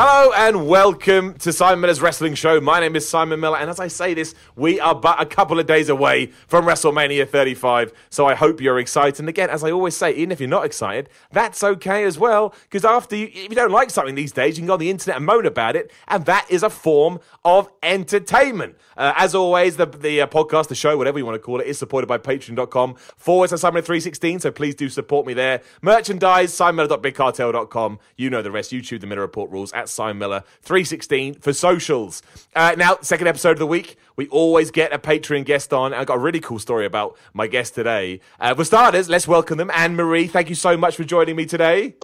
Hello and welcome to Simon Miller's Wrestling Show. My name is Simon Miller, and as I say this, we are but a couple of days away from WrestleMania 35. So I hope you're excited. And again, as I always say, even if you're not excited, that's okay as well. Because after you, if you don't like something these days, you can go on the internet and moan about it, and that is a form of entertainment. Uh, as always, the the uh, podcast, the show, whatever you want to call it, is supported by Patreon.com forward slash Simon 316. So please do support me there. Merchandise, SimonMiller.BigCartel.com. You know the rest. YouTube, the Miller Report rules at Simon Miller 316 for socials. Uh, now, second episode of the week. We always get a Patreon guest on. I got a really cool story about my guest today. Uh, for starters, let's welcome them. Anne Marie, thank you so much for joining me today.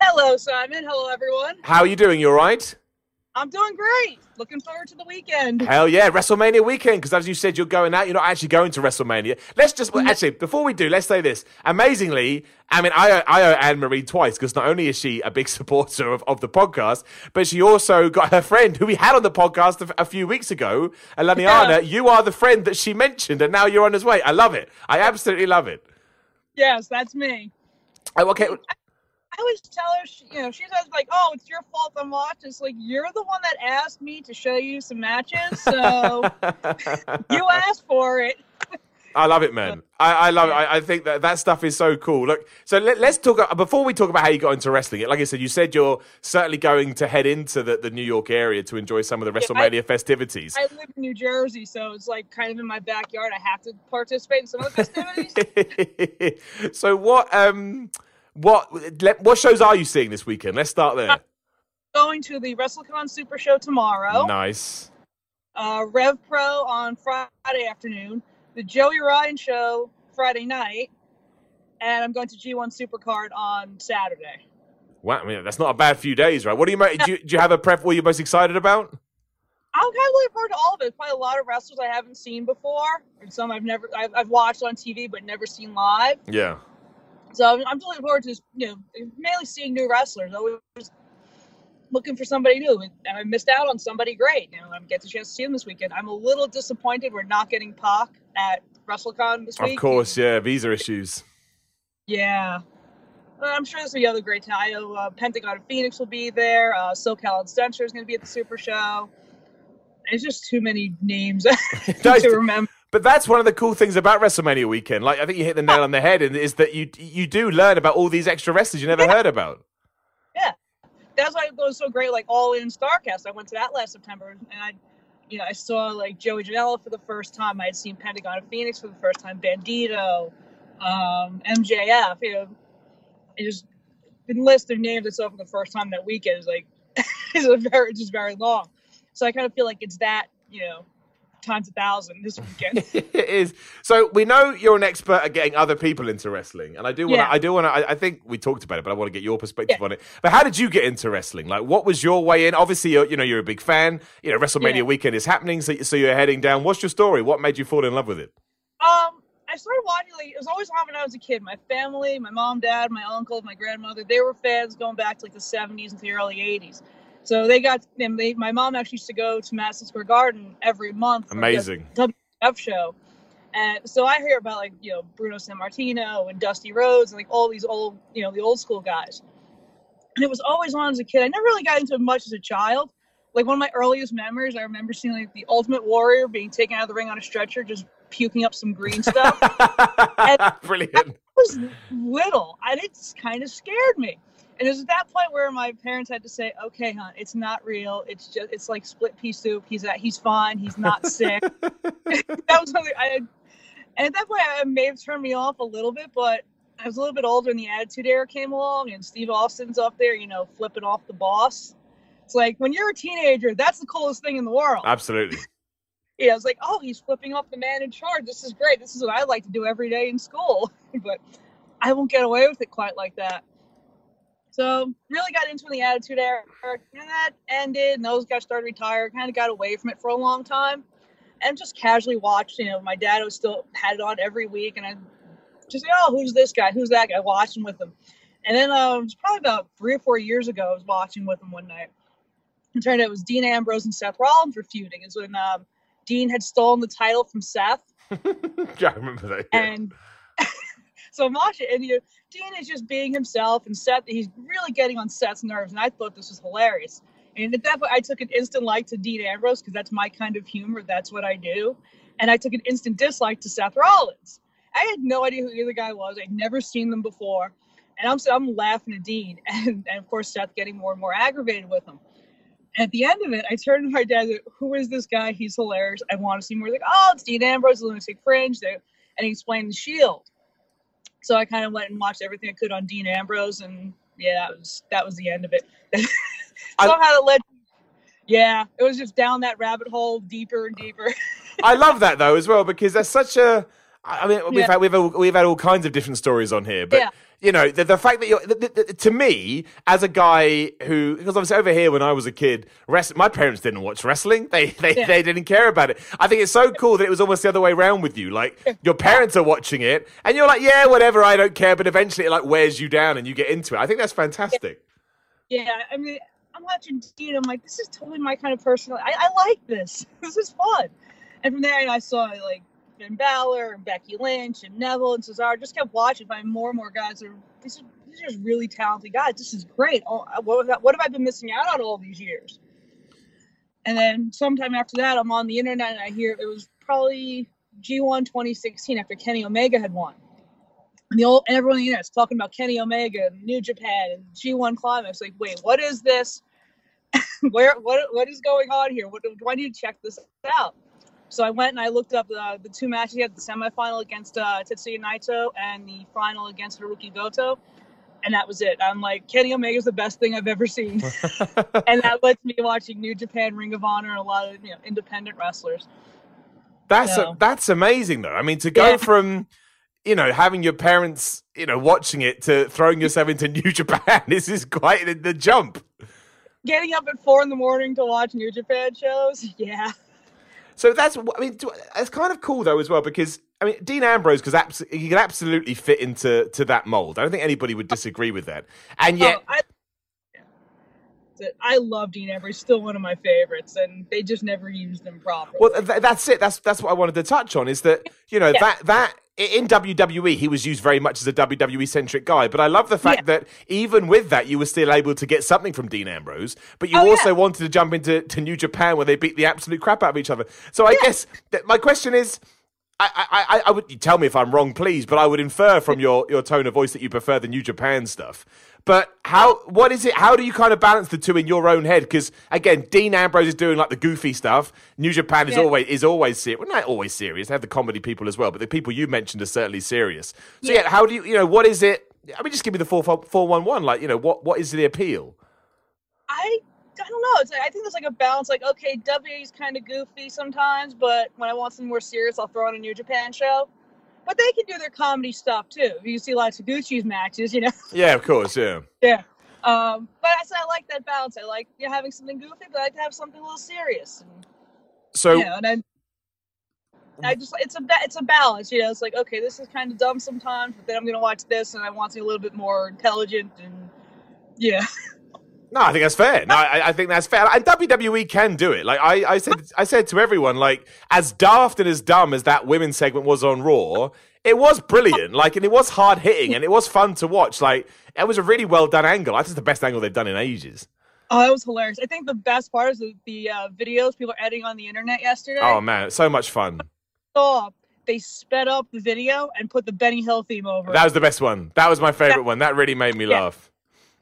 Hello, Simon. Hello, everyone. How are you doing? You all right? I'm doing great. Looking forward to the weekend. Hell yeah, WrestleMania weekend. Because as you said, you're going out. You're not actually going to WrestleMania. Let's just well, actually before we do, let's say this. Amazingly, I mean, I owe, I owe Anne Marie twice because not only is she a big supporter of, of the podcast, but she also got her friend who we had on the podcast a, a few weeks ago, Alaniana. Yeah. You are the friend that she mentioned, and now you're on his way. I love it. I absolutely love it. Yes, that's me. Oh, okay. I always tell her, she, you know, she's always like, "Oh, it's your fault I'm watching." It's like you're the one that asked me to show you some matches, so you asked for it. I love it, man. I, I love it. I, I think that that stuff is so cool. Look, so let, us talk uh, before we talk about how you got into wrestling. Like I said, you said you're certainly going to head into the, the New York area to enjoy some of the Yeah, WrestleMania I- festivities. I live in New Jersey, so it's like kind of in my backyard. I have to participate in some of the festivities. so what? Um, what? Let, what shows are you seeing this weekend? Let's start there. Going to the WrestleCon Super Show tomorrow. Nice. uh, Rev Pro on Friday afternoon, the Joey Ryan Show Friday night, and I'm going to G1 Supercard on Saturday. Wow, I mean, that's not a bad few days, right? What do you? Do you, do you have a prep? What you're most excited about? I'm kind of looking forward to all of it. Probably a lot of wrestlers I haven't seen before, and some I've never I've, I've watched on TV but never seen live. Yeah. So I'm, I'm looking forward to you know mainly seeing new wrestlers. Always looking for somebody new, and I missed out on somebody great. You know, I get the chance to see them this weekend. I'm a little disappointed we're not getting Pac at WrestleCon this week. Of course, yeah. Visa issues. Yeah. I'm sure there's gonna be other great time. I know uh, Pentagon and Phoenix will be there. Uh, SoCal Uncensored is going to be at the Super Show. It's just too many names to remember. But that's one of the cool things about WrestleMania weekend. Like I think you hit the nail on the head, and is that you you do learn about all these extra wrestlers you never heard about. Yeah, that's why it goes so great. Like All In Starrcast, I went to that last September, and I, you know, I saw like Joey Janela for the first time. I had seen Pentagon and Phoenix for the first time. Bandito, um, MJF. You know, it just list of names saw for the first time that weekend is like is a very it's just very long. So I kind of feel like it's that you know times a thousand this weekend. it is. So we know you're an expert at getting other people into wrestling, and I do want to. Yeah. I do want to. I, I think we talked about it, but I want to get your perspective Yeah. on it. But how did you get into wrestling? Like, what was your way in? Obviously, you're, you know, you're a big fan. You know, WrestleMania Yeah. weekend is happening, so so you're heading down. What's your story? What made you fall in love with it? Um, I started watching like it was always on when I was a kid. My family, my mom, dad, my uncle, my grandmother, they were fans going back to like the '70s and the early '80s. So they got them. they, my mom actually used to go to Madison Square Garden every month. Amazing. WWF show. And so I hear about like you know Bruno Sammartino and Dusty Rhodes and like all these old you know the old school guys. And it was always on as a kid. I never really got into it much as a child. Like one of my earliest memories, I remember seeing like the Ultimate Warrior being taken out of the ring on a stretcher, just puking up some green stuff. Brilliant. I was little, and it kind of scared me. And it was at that point where my parents had to say, "Okay, hon, it's not real. It's just it's like split pea soup. He's at, he's fine. He's not sick." that was something I had, and at that point, it may have turned me off a little bit, but I was a little bit older, and the Attitude Era came along, and Steve Austin's up there, you know, flipping off the boss. It's like when you're a teenager, that's the coolest thing in the world. Absolutely. Yeah, I was like, oh, he's flipping off the man in charge. This is great. This is what I like to do every day in school. but I won't get away with it quite like that. So really got into the attitude era, and that ended, and those guys started retiring. Kind of got away from it for a long time, and just casually watched. You know, my dad was still had it on every week, and I just oh, who's this guy? Who's that guy? Watching with him, and then um, it was probably about three or four years ago. I was watching with him one night. It turned out it was Dean Ambrose and Seth Rollins were feuding. Is when um, Dean had stolen the title from Seth, yeah, I remember that. yeah. and so I'm and you Dean is just being himself, and Seth, he's really getting on Seth's nerves, and I thought this was hilarious. And at that point, I took an instant like to Dean Ambrose because that's my kind of humor. That's what I do. And I took an instant dislike to Seth Rollins. I had no idea who either guy was. I'd never seen them before. And I'm, so I'm laughing at Dean. And, and of course, Seth getting more and more aggravated with him. At the end of it, I turned to my dad, who is this guy? He's hilarious. I want to see more. He's like, oh, it's Dean Ambrose, the Lunatic Fringe. And he explained the Shield. So I kind of went and watched everything I could on Dean Ambrose. And yeah, that was, that was the end of it. Somehow it led. Yeah, it was just down that rabbit hole deeper and deeper. I love that though as well because there's such a. I mean, we've Yeah. had we've had, we've had all kinds of different stories on here, but Yeah. You know the, the fact that you're the, the, to me as a guy who because obviously over here when I was a kid, rest, my parents didn't watch wrestling. They they, Yeah. they didn't care about it. I think it's so cool that it was almost the other way around with you. Like your parents are watching it, and you're like, yeah, whatever, I don't care. But eventually, it like wears you down, and you get into it. I think that's fantastic. yeah, I mean, I'm watching Dean. I'm like, this is totally my kind of person. I, I like this. This is fun. And from there, I saw like Finn Balor and Becky Lynch and Neville and Cesaro. Just kept watching. Finding more and more guys. Are these are these are just really talented guys. This is great. Oh, what, have I- what have I been missing out on all these years? And then sometime after that, I'm on the internet and I hear it was probably G1 2016 after Kenny Omega had won. And the old and everyone on the internet's talking about Kenny Omega and New Japan and G1 Climax. Like, wait, what is this? Where what what is going on here? What do I need to check this out? So I went and I looked up the the two matches. He had the semifinal against uh, Tetsuya Naito and the final against Hirooki Goto, and that was it. I'm like, Kenny Omega's the best thing I've ever seen, and that lets me watching New Japan, Ring of Honor, and a lot of you know independent wrestlers. That's No. that's amazing though. I mean, to go Yeah. from you know having your parents you know watching it to throwing yourself into New Japan, this is quite the, the jump. Getting up at four in the morning to watch New Japan shows, yeah. So that's I mean, it's kind of cool though as well because I mean Dean Ambrose because abs- he can absolutely fit into to that mold. I don't think anybody would disagree with that. And yet, Oh, I love Dean Ambrose. Still one of my favorites, and they just never used him properly. Well, th- that's it. That's that's what I wanted to touch on. Is that you know Yeah. that that in WWE he was used very much as a WWE centric guy. But I love the fact Yeah. that even with that you were still able to get something from Dean Ambrose. But you Oh, also yeah. wanted to jump into to New Japan where they beat the absolute crap out of each other. So I guess that my question is. I, I, I- I would you tell me if I'm wrong, please, but I would infer from your, your tone of voice that you prefer the New Japan stuff. But how? What is it? How do you kind of balance the two in your own head? Because again, Dean Ambrose is doing like the goofy stuff. New Japan is Yeah. always is always serious. Well, not always serious. They have the comedy people as well, but the people you mentioned are certainly serious. So yeah, Yeah. how do you? You know, what is it? I mean, just give me the four four one one. Like, you know, what what is the appeal? I I don't know. It's like, I think there's like a balance. Like, okay, WWE's kind of goofy sometimes, but when I want something more serious, I'll throw on a New Japan show. But they can do their comedy stuff too. You see lots of Gucci's matches, you know. Yeah, of course. Yeah. yeah. Um, but I said I like that balance. I like you know, having something goofy, but I like to have something a little serious. And, So you know, and I, I just it's a it's a balance. You know, it's like okay, this is kind of dumb sometimes, but then I'm gonna watch this, and I want something a little bit more intelligent and yeah. No, I think that's fair. No, I, I think that's fair. And WWE can do it. Like I, I said, I said to everyone, like as daft and as dumb as that women's segment was on Raw, it was brilliant. Like, and it was hard hitting, and it was fun to watch. Like, it was a really well done angle. I think the best angle they've done in ages. Oh, that was hilarious. I think the best part is the, the uh, videos people are editing on the internet yesterday. Oh man, so much fun. saw they sped up the video and put the Benny Hill theme over. That was the best one. That was my favorite one. That really made me Yeah. laugh.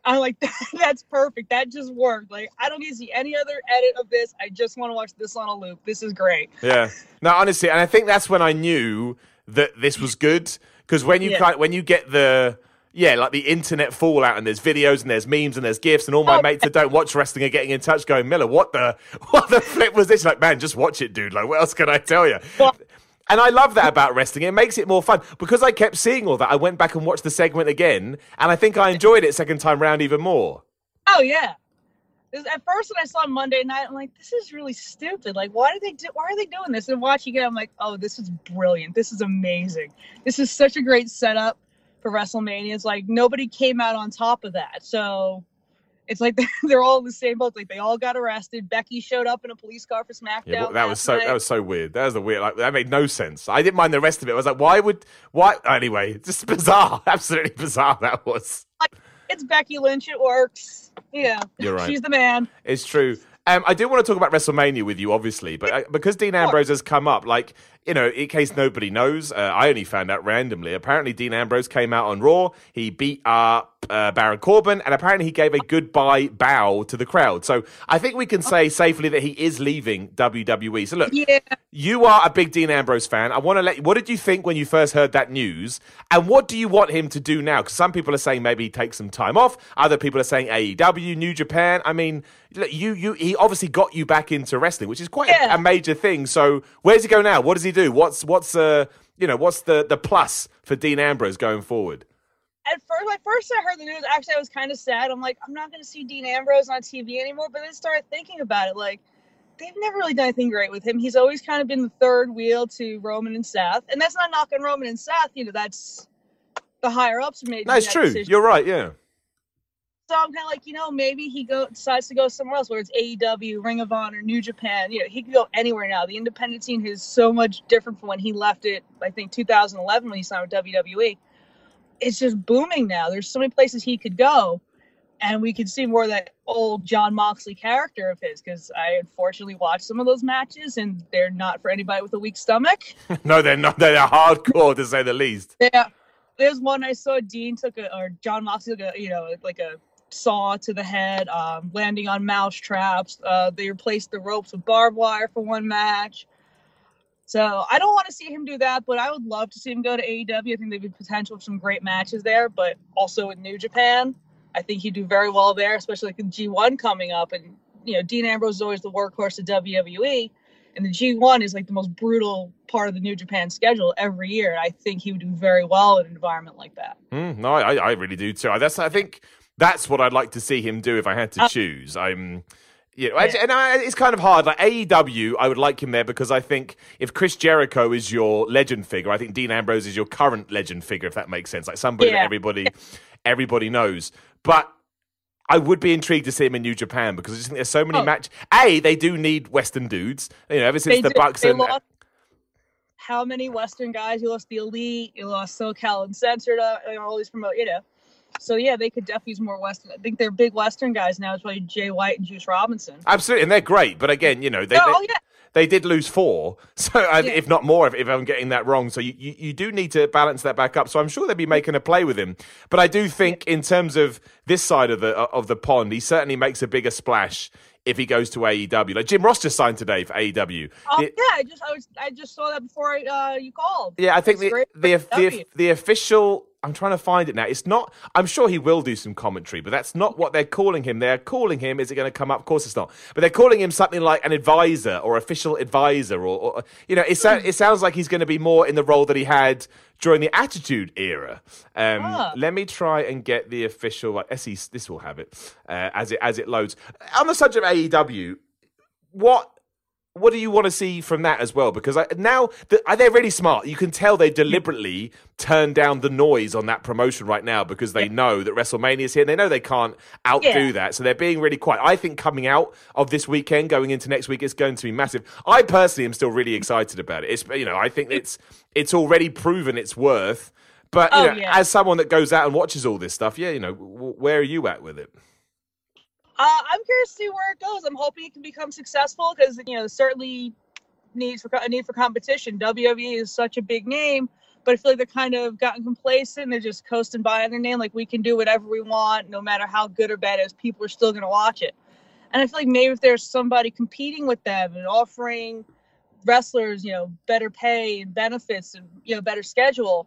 I'm like, that's perfect. That just worked. Like, I don't need to see any other edit of this. I just want to watch this on a loop. This is great. Yeah. No, honestly, and I think that's when I knew that this was good because when you Yeah. kind when you get the yeah, like the internet fallout and there's videos and there's memes and there's gifs and all my Oh, mates that don't watch wrestling are getting in touch going, Miller, what the what the flip was this? Like, man, just watch it, dude. Like, what else can I tell you? Well- And I love that about wrestling. It makes it more fun because I kept seeing all that. I went back and watched the segment again, and I think I enjoyed it second time round even more. Oh yeah, At first, when I saw Monday night, I'm like, "This is really stupid. Like, why do they do? Why are they doing this?" And watching it, I'm like, "Oh, this is brilliant. This is amazing. This is such a great setup for WrestleMania. It's like nobody came out on top of that. So it's like they're, they're all in the same boat. Like they all got arrested. Becky showed up in a police car for SmackDown. Yeah, but that was so night. that was so weird. That was the weird. Like that made no sense. I didn't mind the rest of it. I was like, why would why? Anyway, just bizarre. Absolutely bizarre. That was. it's Becky Lynch. It works. Yeah, You're right. She's the man. It's true. Um, I do want to talk about WrestleMania with you, obviously, but uh, because Dean Ambrose has come up, like you know, in case nobody knows, uh, I only found out randomly. Apparently, Dean Ambrose came out on Raw. He beat up uh, Baron Corbin, and apparently, he gave a goodbye bow to the crowd. So I think we can say safely that he is leaving WWE. So look, Yeah. you are a big Dean Ambrose fan. I want to let you. What did you think when you first heard that news? And what do you want him to do now? Because some people are saying maybe he takes some time off. Other people are saying AEW, New Japan. I mean, look, you you he obviously got you back into wrestling, which is quite a, a major thing. So where's he go now? What does he do? What's what's uh you know what's the the plus for Dean Ambrose going forward? at first, like first I heard the news, actually I was kind of sad. I'm like, I'm not going to see Dean Ambrose on TV anymore. But then started thinking about it, like they've never really done anything great with him. He's always kind of been the third wheel to Roman and Seth, and that's not knocking Roman and Seth. You know, that's the higher ups made. No, it's that true. decision. You're right. Yeah. So I'm kind of like, you know, maybe he go decides to go somewhere else, where it's AEW, Ring of Honor, New Japan. You know, he could go anywhere now. The independent scene is so much different from when he left it. I think 2011 when he signed with WWE. It's just booming now. There's so many places he could go, and we could see more of that old Jon Moxley character of his. Because I unfortunately watched some of those matches, and they're not for anybody with a weak stomach. no, they're not. They're hardcore to say the least. Yeah, there's one I saw. Dean took a or Jon Moxley took a you know like a saw to the head, um, landing on mouse traps. Uh, they replaced the ropes with barbed wire for one match. So I don't want to see him do that, but I would love to see him go to AEW. I think there'd be potential for some great matches there, but also in New Japan, I think he'd do very well there, especially like the G1 coming up. And you know, Dean Ambrose is always the workhorse of WWE, and the G1 is like the most brutal part of the New Japan schedule every year. I think he would do very well in an environment like that. Mm, no, I, I really do too. That's I think that's what I'd like to see him do if I had to Uh, choose. I'm. You know, Yeah. and I, it's kind of hard. Like AEW, I would like him there because I think if Chris Jericho is your legend figure, I think Dean Ambrose is your current legend figure. If that makes sense, like somebody that everybody, everybody knows. But I would be intrigued to see him in New Japan because I just think there's so many Oh. match. A, they do need Western dudes. You know, ever since They the did- Bucks they and lost how many Western guys? You lost the Elite, you lost SoCal Uncensored, uh, you know, all these promote, you know. So yeah, they could definitely use more Western. I think they're big Western guys now. It's probably Jay White and Juice Robinson. absolutely, and they're great. But again, you know, they, No, they- oh yeah, they did lose four, so uh, Yeah. if not more, if, if I'm getting that wrong. So you, you, you do need to balance that back up. So I'm sure they'll be making a play with him. But I do think, in terms of this side of the of the pond, he certainly makes a bigger splash if he goes to AEW. Like Jim Ross just signed today for AEW. oh Yeah- yeah. I just I was I just saw that before I, uh, you called. Yeah, I think the the, the the official. I'm trying to find it now. It's not. I'm sure he will do some commentary, but that's not what they're calling him. They're calling him. Is it going to come up? Of course, it's not. But they're calling him something like an advisor or official advisor, or, or you know, it, so, it sounds like he's going to be more in the role that he had during the Attitude Era. Um, Ah. Let me try and get the official. Like, SE, this will have it uh, as it as it loads. On the subject of AEW, what what do you want to see from that as well? Because I, now the, uh, they're really smart. You can tell they deliberately turned down the noise on that promotion right now because they know that WrestleMania is here. And they know they can't outdo Yeah. that, so they're being really quiet. I think coming out of this weekend, going into next week, is going to be massive. I personally am still really excited about it. It's you know I think it's it's already proven its worth. But you Oh, know, yeah. as someone that goes out and watches all this stuff, yeah, you know, w- where are you at with it? Uh, I'm curious to see where it goes. I'm hoping it can become successful because you know certainly needs for a need for competition. WWE is such a big name, but I feel like they're kind of gotten complacent. They're just coasting by on their name, like we can do whatever we want, no matter how good or bad it is. People are still going to watch it. And I feel like maybe if there's somebody competing with them and offering wrestlers, you know, better pay and benefits and you know better schedule,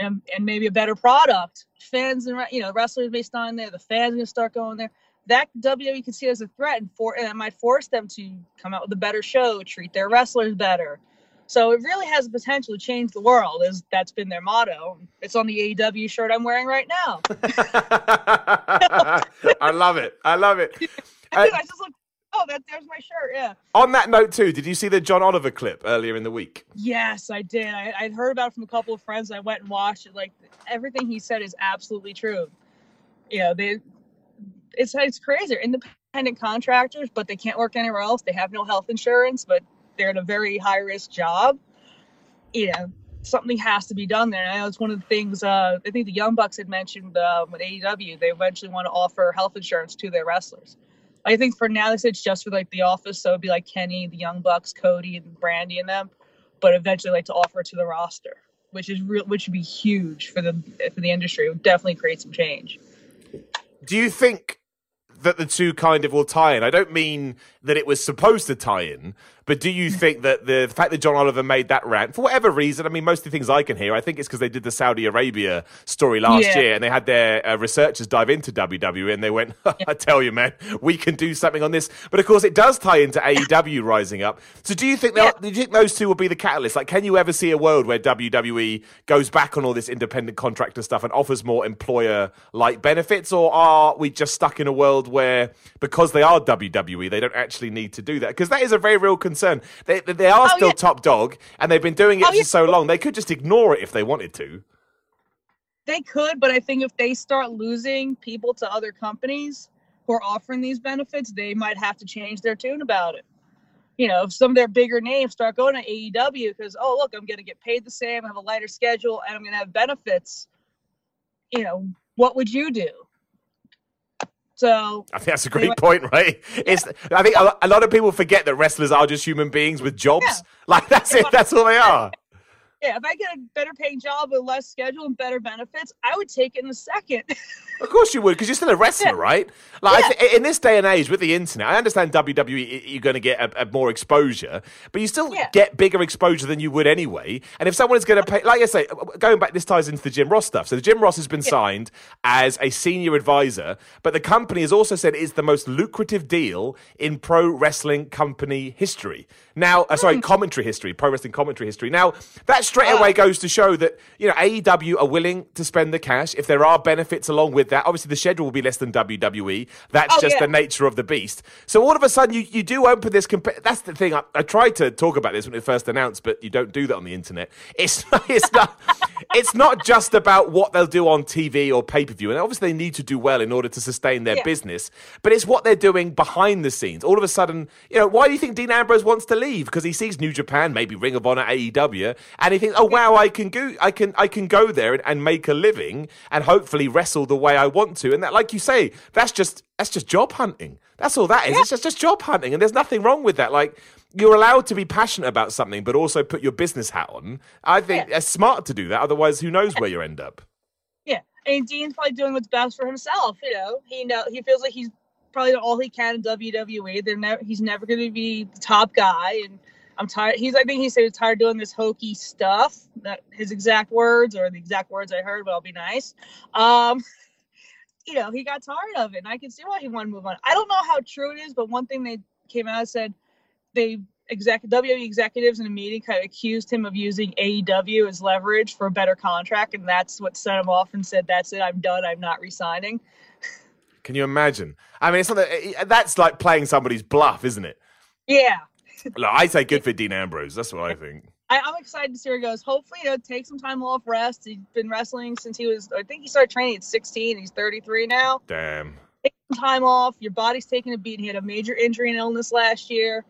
and and maybe a better product, fans and you know wrestlers based on there, the fans are going to start going there that WWE can see as a threat and for and it might force them to come out with a better show, treat their wrestlers better. So it really has the potential to change the world, as that's been their motto. It's on the AEW shirt I'm wearing right now. I love it. I love it. Uh, I just looked. Oh, that there's my shirt. Yeah. on that note, too, did you see the John Oliver clip earlier in the week? Yes, I did. I, I'd heard about it from a couple of friends. I went and watched it. Like everything he said is absolutely true. You know, they it's it's crazy. They're independent contractors, but they can't work anywhere else. They have no health insurance, but they're in a very high risk job. You know, something has to be done there. And I know it's one of the things. Uh, I think the Young Bucks had mentioned um, with AEW. They eventually want to offer health insurance to their wrestlers. I think for now, they said it's just for like the office, so it'd be like Kenny, the Young Bucks, Cody, and Brandi, and them. But eventually, like to offer it to the roster, which is real, which would be huge for the for the industry. It would definitely create some change. Do you think that the two kind of will tie in? I don't mean that it was supposed to tie in, but do you think that the fact that John Oliver made that rant, for whatever reason, I mean, most of the things I can hear, I think it's because they did the Saudi Arabia story last Yeah. year and they had their uh, researchers dive into WWE and they went, I tell you, man, we can do something on this. But of course, it does tie into AEW rising up. So do you think Yeah. do you think those two will be the catalyst? Like, can you ever see a world where WWE goes back on all this independent contractor stuff and offers more employer like benefits? Or are we just stuck in a world where, because they are WWE, they don't actually need to do that? Because that is a very real concern. They, they are Oh, still yeah. top dog and they've been doing it Oh, for yeah. so long. They could just ignore it if they wanted to. They could, but I think if they start losing people to other companies who are offering these benefits, they might have to change their tune about it. You know, if some of their bigger names start going to AEW because, oh, look, I'm going to get paid the same, I have a lighter schedule, and I'm going to have benefits, you know, what would you do? So, I think that's a Anyway. great point, right? It's. I think a, a lot of people forget that wrestlers are just human beings with jobs. Yeah. Like that's it. That's all they are. yeah, if I get a better paying job with less schedule and better benefits, I would take it in a second. Of course you would, because you're still a wrestler, Yeah. right? Like I Yeah. thi- in this day and age with the internet, I understand WWE you're going to get a, a more exposure, but you still Yeah. get bigger exposure than you would anyway. And if someone is going to pay, like I say, going back, this ties into the Jim Ross stuff. So the Jim Ross has been signed as a senior advisor, but the company has also said it's the most lucrative deal in pro wrestling company history. Now, uh, Hmm. sorry, commentary history, pro wrestling commentary history. Now, that straight Ah. away goes to show that you know AEW are willing to spend the cash if there are benefits along with that. Obviously, the schedule will be less than WWE. That's Oh, just yeah. the nature of the beast. So all of a sudden, you, you do open this. Compa- that's the thing. I, I tried to talk about this when it first announced, but you don't do that on the internet. It's it's not it's not just about what they'll do on TV or pay per view, and obviously they need to do well in order to sustain their Yeah. business. But it's what they're doing behind the scenes. All of a sudden, you know, why do you think Dean Ambrose wants to leave? Because he sees New Japan, maybe Ring of Honor, AEW, and he thinks, oh wow, I can go, I can, I can go there and, and make a living and hopefully wrestle the way I want to. And that, like you say, that's just that's just job hunting. That's all that is. It's just just job hunting, and there's nothing wrong with that. Like. You're allowed to be passionate about something, but also put your business hat on. I think Yeah. it's smart to do that. Otherwise, who knows where you end up? Yeah, and Dean's probably doing what's best for himself. You know, he know he feels like he's probably all he can in WWE. They're never he's never going to be the top guy, and I'm tired. He's I think he said he's tired doing this hokey stuff. That his exact words or the exact words I heard, but I'll be nice. Um, you know, he got tired of it, and I can see why he wanted to move on. I don't know how true it is, but one thing they came out and said they exec WWE executives in a meeting kind of accused him of using AEW as leverage for a better contract, and that's what set him off and said, "That's it, I'm done. I'm not resigning." Can you imagine? I mean, it's not that, eh, that's like playing somebody's bluff, isn't it? Yeah, Look, I say good for Dean Ambrose. That's what I think. I, I'm excited to see where he goes. Hopefully, you know, take some time off, rest. He's been wrestling since he was, I think he started training at 16. He's 33 now. Damn. Take some time off. Your body's taking a beating. He had a major injury and illness last year.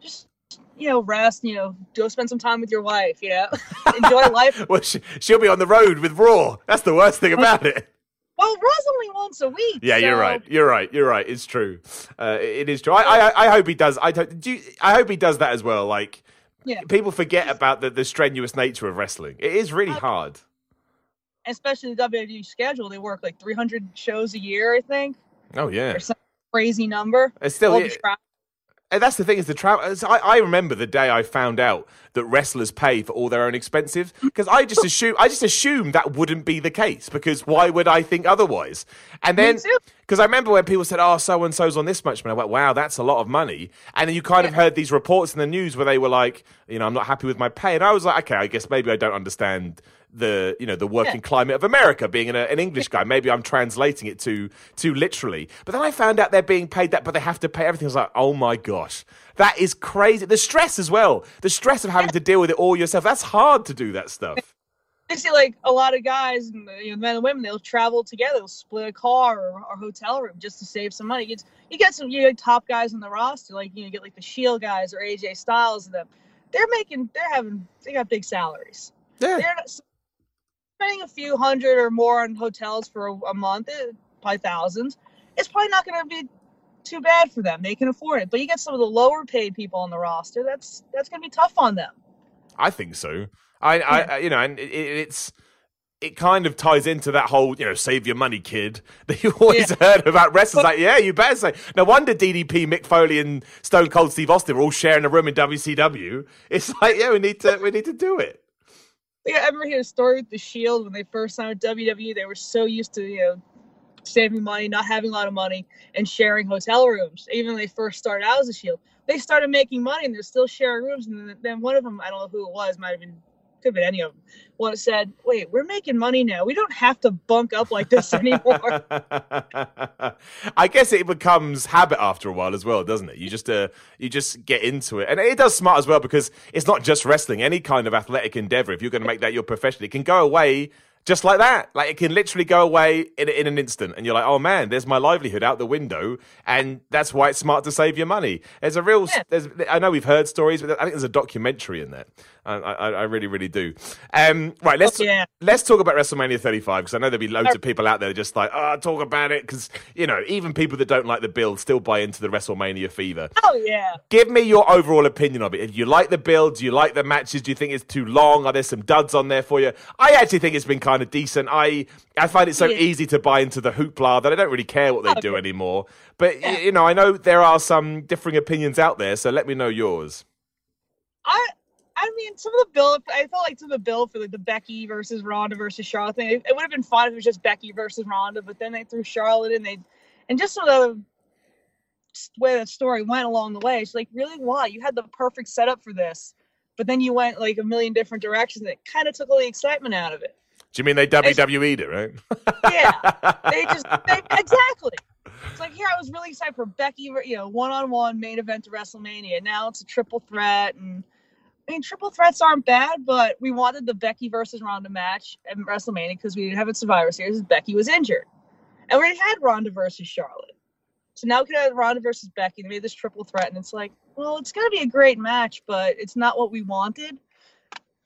Just you know, rest. You know, go spend some time with your wife. You know, enjoy life. Well, she, she'll be on the road with Raw. That's the worst thing about it. Well, Raw's only once a week. Yeah, you're right. You're right. You're right. It's true. Uh, it is true. I, I, I hope he does. I, do you, I hope he does that as well. Like, Yeah. people forget about the, the strenuous nature of wrestling. It is really Uh, hard. especially the WWE schedule, they work like 300 shows a year, I think, Oh yeah. or some crazy number. It's still All yeah, the tra- And that's the thing is the travel. Uh, I, I remember the day I found out that wrestlers pay for all their own expenses because I just assume I just assumed that wouldn't be the case because why would I think otherwise? And then because I remember when people said, "Oh, so and so's on this much money," I went, "Wow, that's a lot of money." And then you kind of heard these reports in the news where they were like, "You know, I'm not happy with my pay," and I was like, "Okay, I guess maybe I don't understand." The you know the working yeah. climate of America. Being an, uh, an English guy, maybe I'm translating it too too literally. But then I found out they're being paid that, but they have to pay everything. I was like, oh my gosh, that is crazy. The stress as well, the stress of having to deal with it all yourself. That's hard to do that stuff. I see like a lot of guys, and you know, men and women, they'll travel together, they'll split a car or, or hotel room just to save some money. It's, you get some you know, top guys on the roster, like you know, you get like the Shield guys or AJ Styles and them. They're making, they're having, they got big salaries. Yeah. They're not, spending a few hundred or more on hotels for a, a month, eh, probably thousands. It's probably not going to be too bad for them. They can afford it. But you get some of the lower paid people on the roster. That's that's going to be tough on them. I think so. I, yeah. I you know, and it, it's it kind of ties into that whole, you know, save your money, kid, that you always yeah. heard about wrestlers. like, yeah, you better say. No wonder DDP, Mick Foley, and Stone Cold Steve Austin were all sharing a room in WCW. It's like, yeah, we need to, we need to do it. Yeah, I remember hearing a story with the Shield when they first signed with WWE. They were so used to, you know, saving money, not having a lot of money, and sharing hotel rooms. Even when they first started out as a Shield, they started making money and they're still sharing rooms. And then one of them, I don't know who it was, might have been could have been any of them. One said, "Wait, we're making money now. We don't have to bunk up like this anymore." I guess it becomes habit after a while as well, doesn't it? You just uh, you just get into it, and it does smart as well because it's not just wrestling. Any kind of athletic endeavor, if you're going to make that your profession, it can go away just like that. Like it can literally go away in, in an instant, and you're like, oh man, there's my livelihood out the window, and that's why it's smart to save your money. There's a real, yeah. there's, I know we've heard stories, but I think there's a documentary in there. I, I, I really, really do. Um, right, let's oh, yeah. let's talk about WrestleMania 35 because I know there'll be loads of people out there just like, oh, talk about it because you know even people that don't like the build still buy into the WrestleMania fever. Oh yeah. Give me your overall opinion of it. If you like the build, do you like the matches? Do you think it's too long? Are there some duds on there for you? I actually think it's been kind of decent. I I find it so yeah. easy to buy into the hoopla that I don't really care what they do anymore. But yeah. you know, I know there are some differing opinions out there, so let me know yours. I I mean, some of the bill, I felt like some of the bill for like the Becky versus Ronda versus Charlotte thing, it, it would have been fun if it was just Becky versus Ronda, but then they threw Charlotte in. They and just sort of way the story went along the way. It's like, really, why? You had the perfect setup for this, but then you went like a million different directions. It kind of took all the excitement out of it. Do you mean they WWE'd it, right? yeah, they just they, exactly. It's like here I was really excited for Becky, you know, one on one main event to WrestleMania. Now it's a triple threat and I mean, triple threats aren't bad, but we wanted the Becky versus Ronda match at WrestleMania because we didn't have a Survivor Series. Becky was injured, and we had Ronda versus Charlotte. So now we could have Ronda versus Becky. They made this triple threat, and it's like, well, it's gonna be a great match, but it's not what we wanted.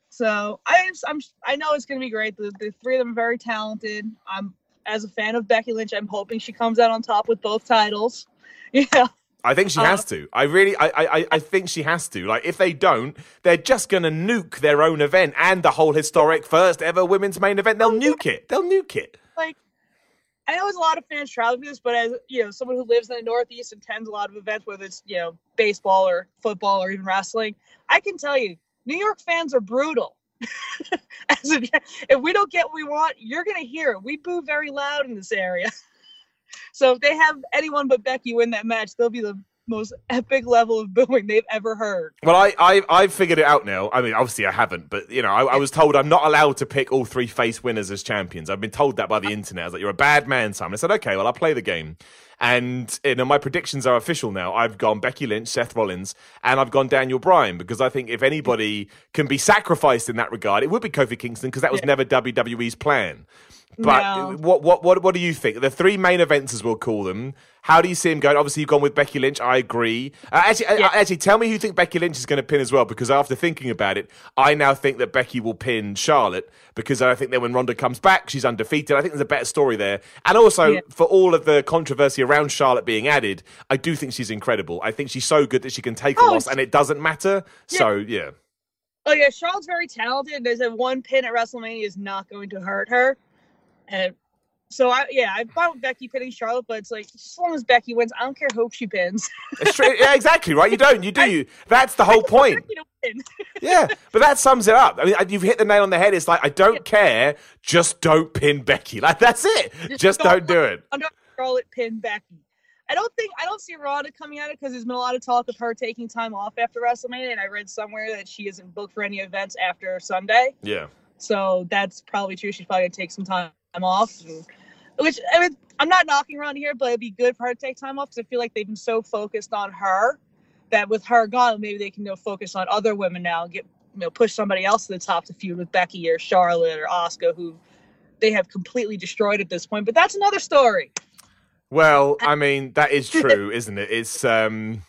So I, I'm, I know it's gonna be great. The, the three of them are very talented. I'm, as a fan of Becky Lynch, I'm hoping she comes out on top with both titles. Yeah. I think she has uh, to. I really, I, I, I think she has to. Like, if they don't, they're just going to nuke their own event and the whole historic first ever women's main event. They'll nuke it. They'll nuke it. Like, I know there's a lot of fans traveling this, but as you know, someone who lives in the Northeast and attends a lot of events, whether it's you know baseball or football or even wrestling, I can tell you, New York fans are brutal. as a, if we don't get what we want, you're going to hear it. We boo very loud in this area. So if they have anyone but Becky win that match, they'll be the most epic level of booing they've ever heard. Well, I, I I've figured it out now. I mean, obviously I haven't, but you know, I, I, was told I'm not allowed to pick all three face winners as champions. I've been told that by the internet. I was like, "You're a bad man, Simon." I said, "Okay, well, I'll play the game." And you know, my predictions are official now. I've gone Becky Lynch, Seth Rollins, and I've gone Daniel Bryan because I think if anybody can be sacrificed in that regard, it would be Kofi Kingston because that was yeah. never WWE's plan. But no. what what what what do you think? The three main events, as we'll call them. How do you see him going? Obviously, you've gone with Becky Lynch. I agree. Uh, actually, uh, yeah. uh, actually, tell me who you think Becky Lynch is going to pin as well. Because after thinking about it, I now think that Becky will pin Charlotte because I think that when Ronda comes back, she's undefeated. I think there's a better story there. And also, yeah. for all of the controversy around Charlotte being added, I do think she's incredible. I think she's so good that she can take oh, a loss and it doesn't matter. Yeah. So yeah. Oh yeah, Charlotte's very talented. There's a one pin at WrestleMania is not going to hurt her. And so I yeah, I fought with Becky pinning Charlotte, but it's like as long as Becky wins, I don't care who she pins. yeah, exactly right. You don't. You do. I, that's the whole point. yeah, but that sums it up. I mean, you've hit the nail on the head. It's like I don't yeah. care. Just don't pin Becky. Like that's it. Just, just don't, don't do it. Charlotte pin Becky. I don't think I don't see Ronda coming at it because there's been a lot of talk of her taking time off after WrestleMania, and I read somewhere that she isn't booked for any events after Sunday. Yeah. So that's probably true. She's probably gonna take some time off, and, which I mean, I'm not knocking around here, but it'd be good for her to take time off because I feel like they've been so focused on her that with her gone, maybe they can you know, focus on other women now and get you know push somebody else to the top to feud with Becky or Charlotte or Asuka, who they have completely destroyed at this point. But that's another story. Well, I mean, that is true, isn't it? It's um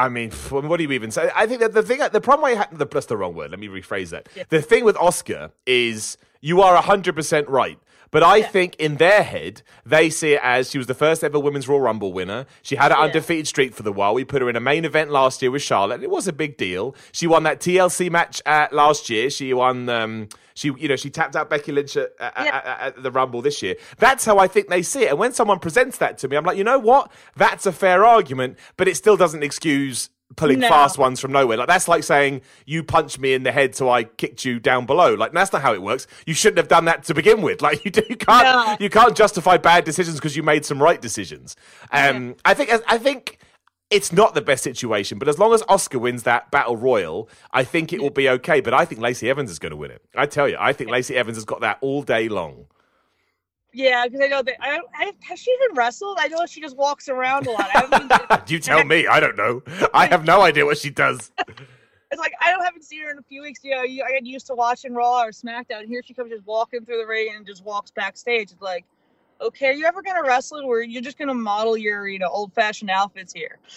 I mean, what do you even say? I think that the thing, the problem I had, the, that's the wrong word. Let me rephrase that. Yeah. The thing with Asuka is you are 100% right. But I Yeah. think in their head, they see it as she was the first ever Women's Royal Rumble winner. She had an Yeah. undefeated streak for the while. We put her in a main event last year with Charlotte. and It was a big deal. She won that TLC match at last year. She won, um, she, you know, she tapped out Becky Lynch at, at- at the Rumble this year. That's how I think they see it. And when someone presents that to me, I'm like, you know what? That's a fair argument, but it still doesn't excuse pulling No. fast ones from nowhere. Like that's like saying you punched me in the head, so I kicked you down below. Like that's not how it works. You shouldn't have done that to begin with. Like you, do, you can't No. you can't justify bad decisions because you made some right decisions. Um, I think I think. It's not the best situation, but as long as Asuka wins that battle royal, I think it will be okay. But I think Lacey Evans is going to win it. I tell you, I think Lacey Evans has got that all day long. Yeah, because I know that I, I has she even wrestled? I know she just walks around a lot. You tell me. I don't know. I have no idea what she does. it's like I don't haven't seen her in a few weeks. You know, you, I get used to watching Raw or SmackDown. Here she comes just walking through the ring and just walks backstage. It's like, okay, are you ever gonna wrestle or you're just gonna model your you know old fashioned outfits here?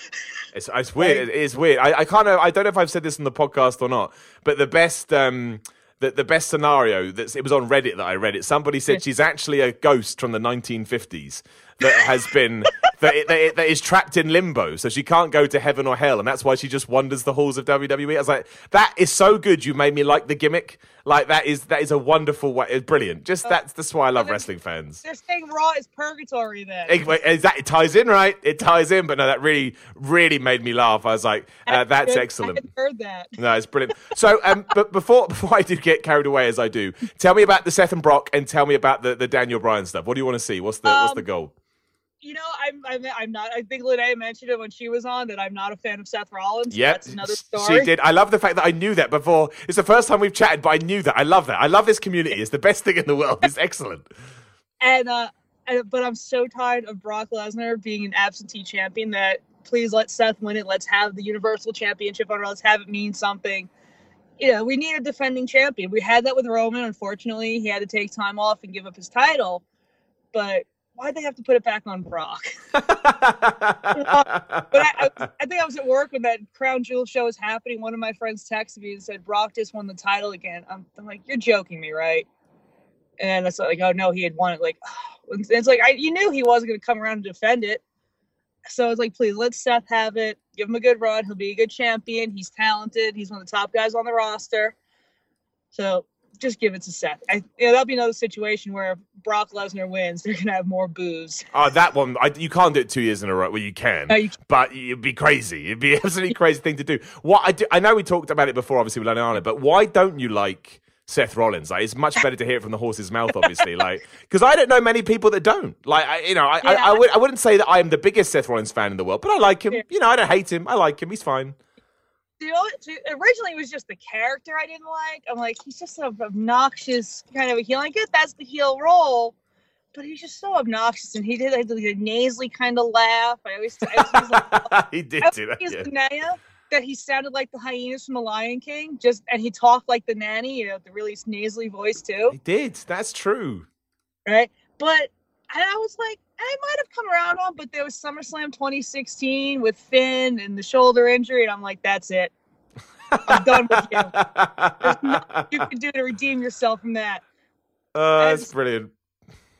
It's, it's weird. It is weird. I, I kind of I don't know if I've said this in the podcast or not, but the best um the, the best scenario that's it was on Reddit that I read it. Somebody said she's actually a ghost from the 1950s that has been that, that, that is trapped in limbo, so she can't go to heaven or hell, and that's why she just wanders the halls of WWE. I was like, that is so good. You made me like the gimmick. Like that is that is a wonderful way. It's brilliant. Just that's that's why I love wrestling fans. They're saying Raw is purgatory then. It, it, that- it ties in, right? It ties in, but no, that really, really made me laugh. I was like, uh, "That's excellent." hadn't heard that. No, it's brilliant. So, um, but before before I do get carried away as I do, tell me about the Seth and Brock, and tell me about the, the Daniel Bryan stuff. What do you want to see? What's the what's Um, the goal? You know, I'm, I'm I'm not. I think Lene mentioned it when she was on that I'm not a fan of Seth Rollins. Yeah, that's another story. she did. I love the fact that I knew that before. It's the first time we've chatted, but I knew that. I love that. I love this community. It's the best thing in the world. It's excellent. And uh, and, but I'm so tired of Brock Lesnar being an absentee champion that please let Seth win it. Let's have the Universal Championship on. Let's have it mean something. You know, we need a defending champion. We had that with Roman. Unfortunately, he had to take time off and give up his title. But why'd they have to put it back on Brock? But I, I, I think I was at work when that Crown Jewel show was happening. One of my friends texted me and said, Brock just won the title again. I'm, I'm like, you're joking me, right? And it's like, oh no, he had won it. Like, and it's like, I, you knew he wasn't going to come around and defend it. So it's like, please let Seth have it. Give him a good run. He'll be a good champion. He's talented. He's one of the top guys on the roster. So just give it to Seth. I, you know, that'll be another situation where if Brock Lesnar wins, they're going to have more boos. oh, that one. I, you can't do it two years in a row. Well, you can. No, you but it'd be crazy. It'd be an absolutely crazy thing to do. What I do, I know we talked about it before, obviously with Lana, but why don't you like Seth Rollins? Like, it's much better to hear it from the horse's mouth, obviously. like, because I don't know many people that don't. Like, I, you know, I, I, Yeah. I, would, I wouldn't say that I am the biggest Seth Rollins fan in the world, but I like him. Yeah. You know, I don't hate him. I like him. He's fine. Originally it was just the character I didn't like. I'm like, he's just an obnoxious kind of a heel. I get that's the heel role, but he's just so obnoxious. And he did like the nasally kind of laugh. I always, I always like, he did I do that. use Yeah. Naya that he sounded like the hyenas from the Lion King. Just and he talked like the nanny, you know, the really nasally voice too, He did. That's true. right? But and I was like, I might have come around on, but there was SummerSlam 2016 with Finn and the shoulder injury, and I'm like, that's it. I'm done with you. There's nothing you can do to redeem yourself from that. Oh, that's That's- brilliant.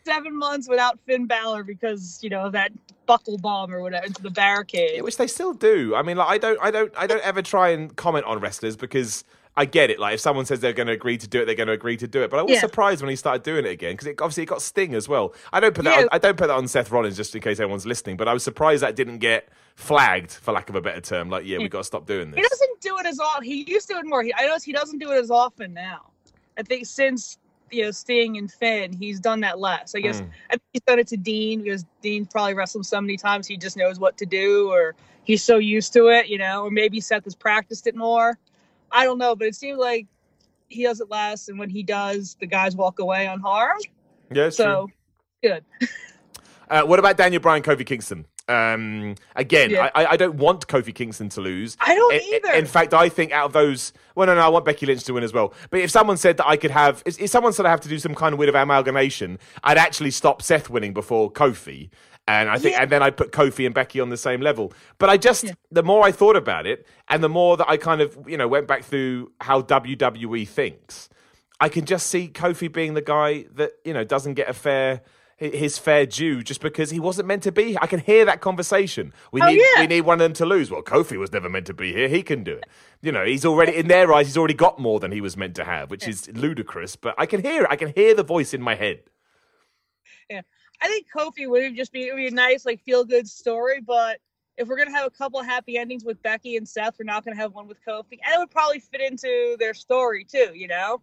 Seven months without Finn Balor because you know that buckle bomb or whatever into the barricade. Yeah, which they still do. I mean, like I don't, I don't, I don't ever try and comment on wrestlers because I get it. Like if someone says they're going to agree to do it, they're going to agree to do it. But I was Yeah. surprised when he started doing it again because it, obviously it got Sting as well. I don't put that. Yeah. On, I don't put that on Seth Rollins just in case anyone's listening. But I was surprised that didn't get flagged, for lack of a better term. Like, yeah, we got to stop doing this. He doesn't do it as often. He used to do it more. He, I notice he doesn't do it as often now. I think since you know Sting and Finn, he's done that less. I guess Mm. I think he's done it to Dean because Dean probably wrestled so many times he just knows what to do, or he's so used to it, you know. Or maybe Seth has practiced it more. I don't know, but it seems like he doesn't last, and when he does, the guys walk away unharmed. Yeah, so true. good. Uh, what about Daniel Bryan, Kofi Kingston? Um, again, Yeah. I, I don't want Kofi Kingston to lose. I don't In- either. In fact, I think out of those, well, no, no, I want Becky Lynch to win as well. But if someone said that I could have, if, if someone said I have to do some kind of weird of amalgamation, I'd actually stop Seth winning before Kofi. And I think, Yeah. and then I put Kofi and Becky on the same level. But I just, Yeah. the more I thought about it, and the more that I kind of, you know, went back through how WWE thinks, I can just see Kofi being the guy that you know doesn't get a fair his fair due just because he wasn't meant to be. I can hear that conversation. We Oh, need yeah. we need one of them to lose. Well, Kofi was never meant to be here. He can do it. You know, he's already in their eyes. He's already got more than he was meant to have, which is ludicrous. But I can hear it. I can hear the voice in my head. I think Kofi would just be it would be a nice like feel good story, but if we're gonna have a couple of happy endings with Becky and Seth, we're not gonna have one with Kofi, and it would probably fit into their story too, you know,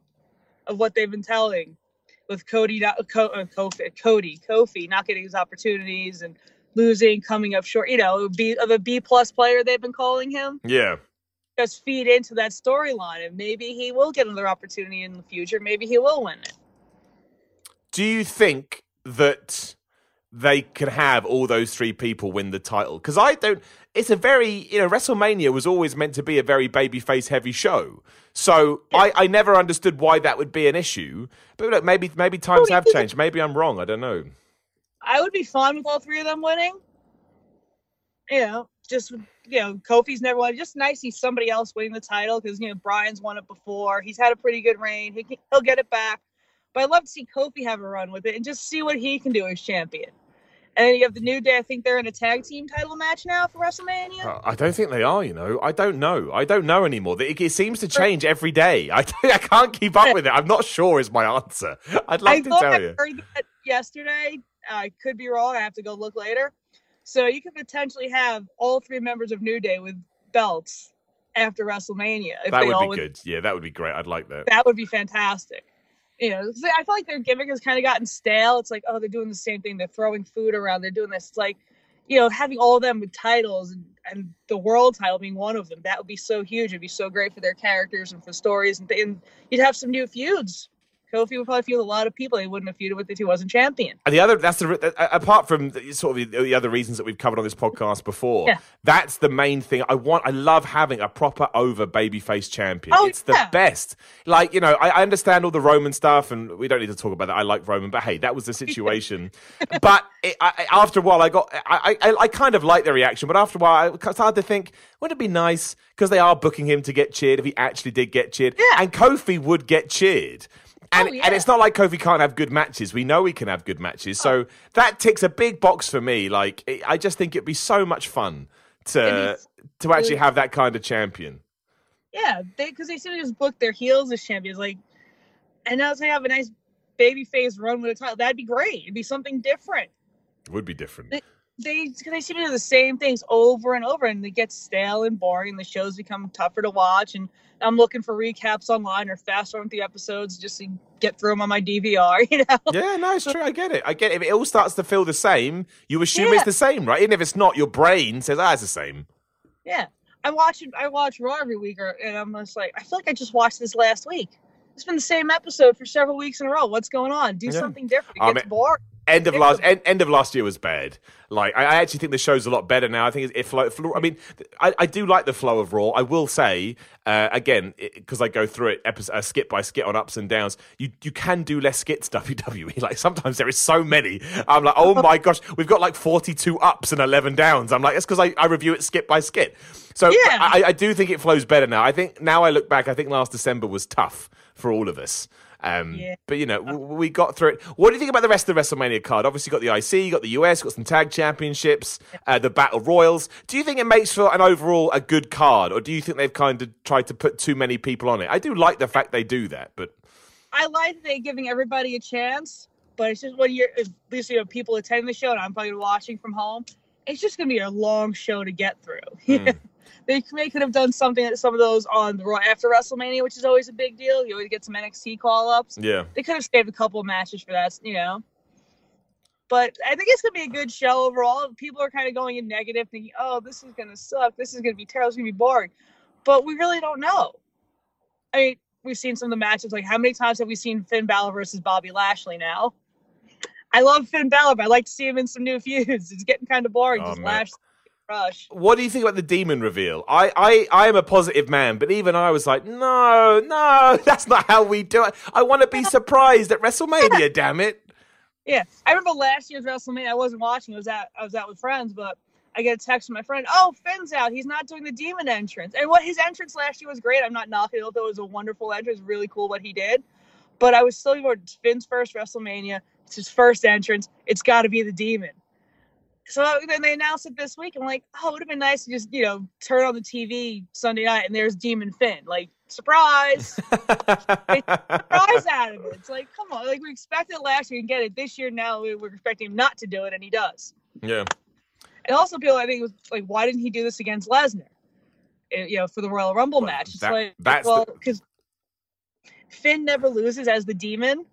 of what they've been telling with Cody, uh, Kofi, Cody, Kofi not getting his opportunities and losing, coming up short, you know, be of a B plus player they've been calling him. Yeah. Just feed into that storyline, and maybe he will get another opportunity in the future. Maybe he will win it. Do you think that they can have all those three people win the title? Because I don't. It's a very you know WrestleMania was always meant to be a very babyface heavy show. So I, I never understood why that would be an issue. But look, maybe maybe times have changed. Maybe I'm wrong. I don't know. I would be fine with all three of them winning. You know, just you know, Kofi's never won. Just nice to see somebody else winning the title because you know Brian's won it before. He's had a pretty good reign. He can, he'll get it back. But I'd love to see Kofi have a run with it and just see what he can do as champion. And then you have the New Day. I think they're in a tag team title match now for WrestleMania. Uh, I don't think they are. You know, I don't know. I don't know anymore. It, it seems to change every day. I I can't keep up with it. I'm not sure. Is my answer. I'd love I to tell I you. heard that yesterday. I could be wrong. I have to go look later. So you could potentially have all three members of New Day with belts after WrestleMania. If That would be good. Yeah, that would be great. I'd like that. that would be fantastic. You know, I feel like their gimmick has kind of gotten stale. It's like, oh, they're doing the same thing. They're throwing food around. They're doing this. It's like, you know, having all of them with titles and, and the world title being one of them. That would be so huge. It'd be so great for their characters and for stories. And, and you'd have some new feuds. Kofi would probably feud a lot of people he wouldn't have feuded with if he wasn't champion. And the other, that's the apart from the, sort of the, the other reasons that we've covered on this podcast before. Yeah. That's the main thing. I want. I love having a proper over babyface champion. Oh, it's the best. Like you know, I, I understand all the Roman stuff, and we don't need to talk about that. I like Roman, but hey, that was the situation. but it, I, I- after a while, I got. I, I, I kind of like the reaction, but after a while, I started to think, wouldn't it be nice because they are booking him to get cheered if he actually did get cheered, Yeah. and Kofi would get cheered. And, Oh, yeah. and it's not like Kofi can't have good matches. We know he can have good matches. So oh. that ticks a big box for me. Like, it, I just think it'd be so much fun to to actually have that kind of champion. Yeah, because they seem to just book their heels as champions. Like, and now they have a nice baby face run with a title. That'd be great. It'd be something different. It would be different. They- they they seem to do the same things over and over, and they get stale and boring. The shows become tougher to watch, and I'm looking for recaps online or fast forward the episodes just to get through them on my DVR. You know, Yeah, no, it's true. I get it. I get it. If it all starts to feel the same, you assume Yeah. it's the same, right? Even if it's not, your brain says, ah, it's the same. yeah. I watch. I watch Raw every week, or, and I'm just like, I feel like I just watched this last week. It's been the same episode for several weeks in a row. What's going on? Do Yeah. something different. It I gets mean- boring. End of last end, end of last year was bad. Like I, I actually think the show's a lot better now. I think it, flow, flow. I mean, I, I do like the flow of Raw. I will say uh, again because I go through it episode, uh, skit by skit on ups and downs. You you can do less skits WWE. Like sometimes there is so many. I'm like, oh my gosh, we've got like 42 ups and 11 downs. I'm like, it's because I, I review it skit by skit. So Yeah. I, I do think it flows better now. I think now I look back, I think last December was tough for all of us. Um, Yeah. But you know, w- we got through it. What do you think about the rest of the WrestleMania card? Obviously, you got the IC, you got the US, got some tag championships, uh, the Battle Royals. Do you think it makes for an overall a good card, or do you think they've kind of tried to put too many people on it? I do like the fact they do that, but I like they're giving everybody a chance, but it's just when you're at least you know people attending the show and I'm probably watching from home. It's just gonna be a long show to get through. Hmm. They, they could have done something at some of those on the Raw after WrestleMania, which is always a big deal. You always get some NXT call ups. yeah, They could have saved a couple of matches for that, you know. But I think it's gonna be a good show overall. People are kind of going in negative, thinking, "Oh, this is gonna suck. This is gonna be terrible. It's gonna be boring." But we really don't know. I mean, we've seen some of the matches. Like, how many times have we seen Finn Balor versus Bobby Lashley now? I love Finn Balor, but I like to see him in some new feuds. It's getting kind of boring. Oh, just man. Lashley Rush. What do you think about the demon reveal? I, I, I am a positive man, but even I was like, no, no, that's not how we do it. I want to be surprised at WrestleMania, damn it. Yeah, I remember last year's WrestleMania. I wasn't watching. I was out. I was out with friends, but I get a text from my friend. Oh, Finn's out. He's not doing the demon entrance. And what his entrance last year was great. I'm not knocking it. Although it was a wonderful entrance, really cool what he did. But I was still going. Finn's first WrestleMania. It's his first entrance. It's got to be the demon. So then they announced it this week. I'm like, oh, it would have been nice to just you know turn on the TV Sunday night and there's Demon Finn. Like surprise. surprise out of it. It's like, come on, like we expected it last year and get it this year. Now we- we're expecting him not to do it, and he does. yeah. And also, people, I think, was like, why didn't he do this against Lesnar? Eh, You know, for the Royal Rumble Well, match. It's that- like, that's well, the- because Finn never loses as the demon,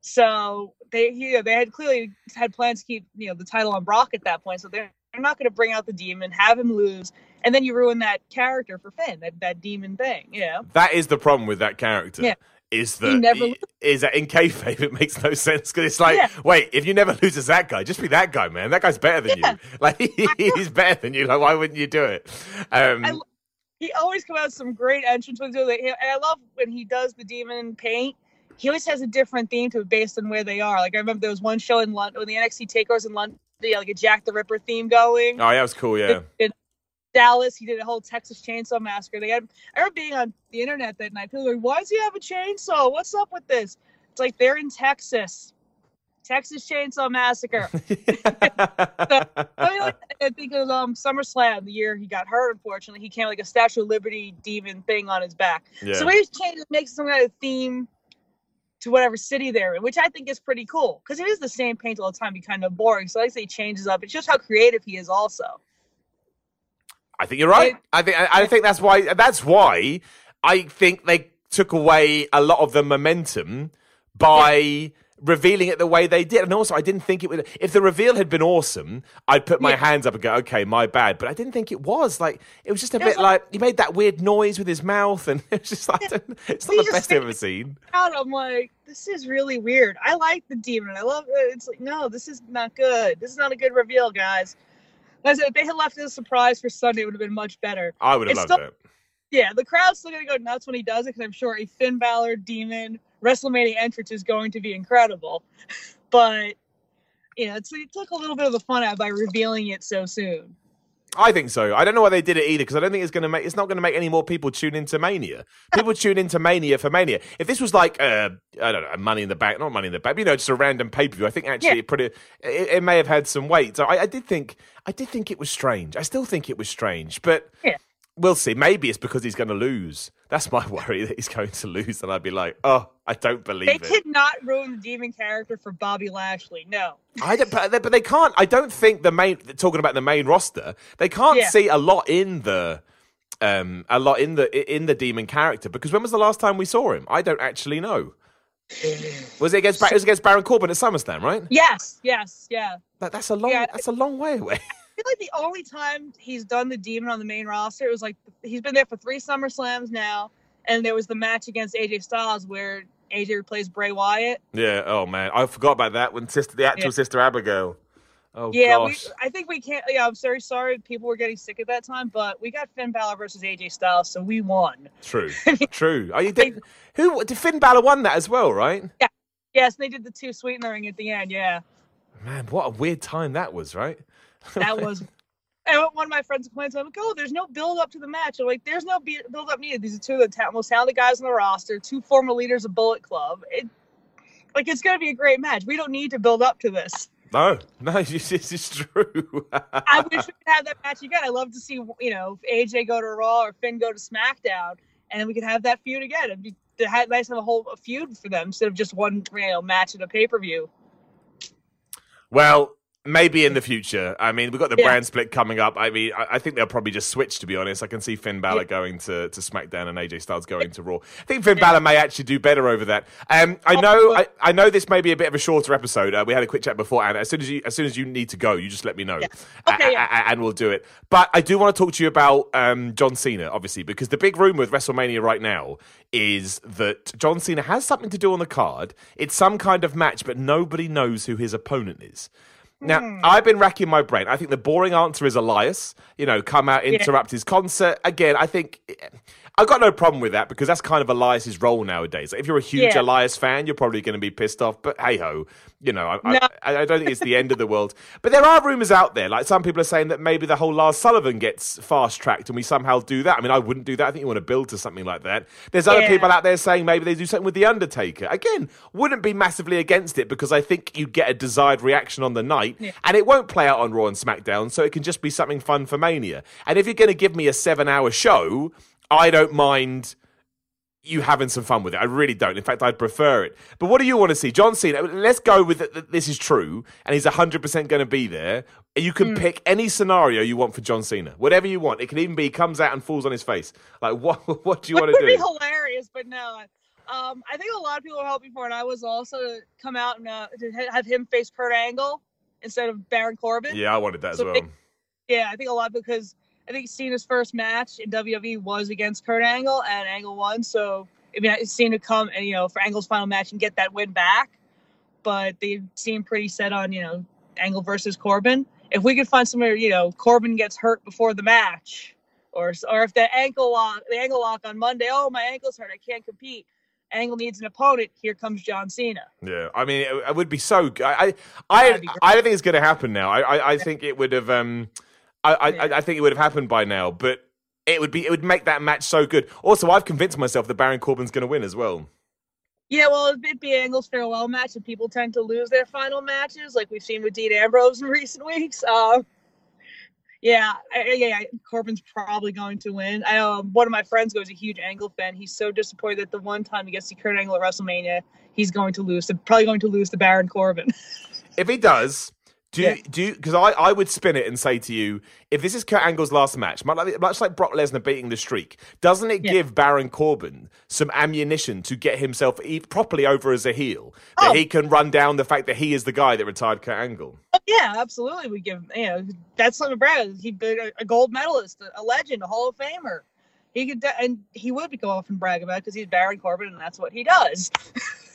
so they, you know, they had clearly had plans to keep, you know, the title on Brock at that point. So they're they're not going to bring out the demon, have him lose, and then you ruin that character for Finn, that that demon thing. You know. That is the problem with that character. Yeah. Is He that never is that in kayfabe it makes no sense because it's like, Yeah. wait, if you never lose as that guy, just be that guy, man. That guy's better than Yeah. you. Like he's better than you. Like why wouldn't you do it? Um, I- he always comes out with some great entrance with it. And I love when he does the demon paint. He always has a different theme to it based on where they are. Like I remember there was one show in London when the NXT takeovers in London, they had like a Jack the Ripper theme going. oh, yeah, that was cool. Yeah. In Dallas, he did a whole Texas Chainsaw Massacre. They had I remember being on the internet that night. People were like, "Why does he have a chainsaw? What's up with this?" It's like they're in Texas. Texas Chainsaw Massacre. Like, I think it was um SummerSlam the year he got hurt. Unfortunately, he came like a Statue of Liberty demon thing on his back. yeah. So he changed, makes some kind of theme to whatever city they're in, which I think is pretty cool because it is the same paint all the time. Be kind of boring. So I say he changes up. It's just how creative he is, also. I think you're right. It- I think I, I think that's why that's why I think they took away a lot of the momentum by revealing it the way they did. And also I didn't think it would if the reveal had been awesome, I'd put my Yeah. hands up and go, Okay, my bad. But I didn't think it was. Like it was just a It bit like he made that weird noise with his mouth and it was just like don't- it's not He the best I've ever seen. Out, I'm like, this is really weird. I like the demon. I love it. It's like, no, this is not good. This is not a good reveal, guys. Like I said, if they had left it a surprise for Sunday, it would have been much better. I would have loved still- it. Yeah, the crowd's still gonna go nuts when he does it because I'm sure a Finn Balor demon WrestleMania entrance is going to be incredible. But you know, it's, it took a little bit of the fun out by revealing it so soon. I think so. I don't know why they did it either because I don't think it's going to make. It's not going to make any more people tune into Mania. People tune into Mania for Mania. If this was like, uh, I don't know, Money in the Bank, not Money in the Bank, you know, just a random pay per view. I think actually Yeah. it put it, it. It may have had some weight. So I, I did think. I did think it was strange. I still think it was strange, but Yeah. We'll see. Maybe it's because he's going to lose. That's my worry that he's going to lose, and I'd be like, oh, I don't believe They it. did not ruin the demon character for Bobby Lashley. No. I don't, but, they- but they can't. I don't think the main talking about the main roster. They can't Yeah. see a lot in the um a lot in the in the demon character because when was the last time we saw him? I don't actually know. Was it against it was against Baron Corbin at SummerSlam, right? Yes, yes, yeah. That, that's a long Yeah. that's a long way away. I feel like the only time he's done the demon on the main roster, it was like he's been there for three Summer Slams now, and there was the match against AJ Styles where AJ replaced Bray Wyatt. yeah. Oh man, I forgot about that when sister the actual Yeah. sister Abigail. Oh yeah, we. I think we can't. Yeah, I'm very sorry people were getting sick at that time, but we got Finn Balor versus AJ Styles, so we won. True. True. Oh, you did. Who did Finn Balor won that as well, right? Yeah. Yes, they did the two sweetenering at the end. Yeah, Man, what a weird time that was, right? That was. And one of my friends complains, I'm like, oh, there's no build up to the match. I'm like, there's no build up needed. These are two of the ta- most talented guys on the roster, two former leaders of Bullet Club. It, like, it's going to be a great match. We don't need to build up to this. No, no, this is true. I wish we could have that match again. I love to see, you know, AJ go to Raw or Finn go to SmackDown, and then we could have that feud again. It'd be nice to have a whole a feud for them instead of just one, you know, match at a pay per view. Well, Maybe in the future. I mean, we've got the Yeah. brand split coming up. I mean, I, I think they'll probably just switch. To be honest, I can see Finn Balor Yeah. going to, to SmackDown and AJ Styles going to Raw. I think Finn Balor may actually do better over that. Um, I Oh, know. I, I know this may be a bit of a shorter episode. Uh, we had a quick chat before, and as soon as you as soon as you need to go, you just let me know. Okay, a- a- and we'll do it. But I do want to talk to you about um, John Cena, obviously, because the big rumor with WrestleMania right now is that John Cena has something to do on the card. It's some kind of match, but nobody knows who his opponent is. Now, Hmm. I've been racking my brain. I think the boring answer is Elias. You know, come out, interrupt his concert. Again, I think I've got no problem with that because that's kind of Elias's role nowadays. If you're a huge Yeah. Elias fan, you're probably going to be pissed off. But hey ho, you know, I, No. I, I don't think it's the end of the world. But there are rumors out there. Like some people are saying that maybe the whole Lars Sullivan gets fast tracked and we somehow do that. I mean, I wouldn't do that. I think you want to build to something like that. There's other Yeah. people out there saying maybe they do something with The Undertaker. Again, wouldn't be massively against it because I think you get a desired reaction on the night and it won't play out on Raw and SmackDown, so it can just be something fun for Mania. And if you're going to give me a seven hour show, I don't mind you having some fun with it. I really don't. In fact, I'd prefer it. But what do you want to see? John Cena, let's go with that this is true and he's 100% going to be there. You can pick any scenario you want for John Cena, whatever you want. It can even be he comes out and falls on his face. Like, what, what do you Which want to do? It would be hilarious, but no. Um, I think a lot of people are hoping for, it, and I was also to come out and uh, to have him face Kurt Angle instead of Baron Corbin. Yeah, I wanted that as well. big- Yeah, I think a lot because I think Cena's first match in WWE was against Kurt Angle, and Angle won. So I mean, Cena come and you know for Angle's final match and get that win back, but they seem pretty set on you know Angle versus Corbin. If we could find somewhere you know Corbin gets hurt before the match, or or if the ankle lock the ankle lock on Monday, oh my ankle's hurt, I can't compete. Angle needs an opponent. Here comes John Cena. Yeah, I mean, it, it would be so. I, I, great. I don't think it's going to happen now. I, I, I think it would have. Um, I, I, Yeah. I think it would have happened by now, but it would be. It would make that match so good. Also, I've convinced myself that Baron Corbin's going to win as well. Yeah, well, it'd be Angle's farewell match, and people tend to lose their final matches, like we've seen with Dean Ambrose in recent weeks. Um, yeah, I, yeah, Corbin's probably going to win. I know um, one of my friends goes a huge Angle fan. He's so disappointed that the one time he gets to Kurt Angle at WrestleMania, he's going to lose. So probably going to lose to Baron Corbin. If he does, do Yeah. you, do you, because I, I would spin it and say to you, if this is Kurt Angle's last match, much like, much like Brock Lesnar beating the streak, doesn't it Yeah. give Baron Corbin some ammunition to get himself properly over as a heel? That Oh. he can run down the fact that he is the guy that retired Kurt Angle. Oh, yeah, absolutely. We give you know that's something Brad. He been a, a gold medalist, a, a legend, a Hall of Famer. He could, and he would go off and brag about because he's Baron Corbin, and that's what he does.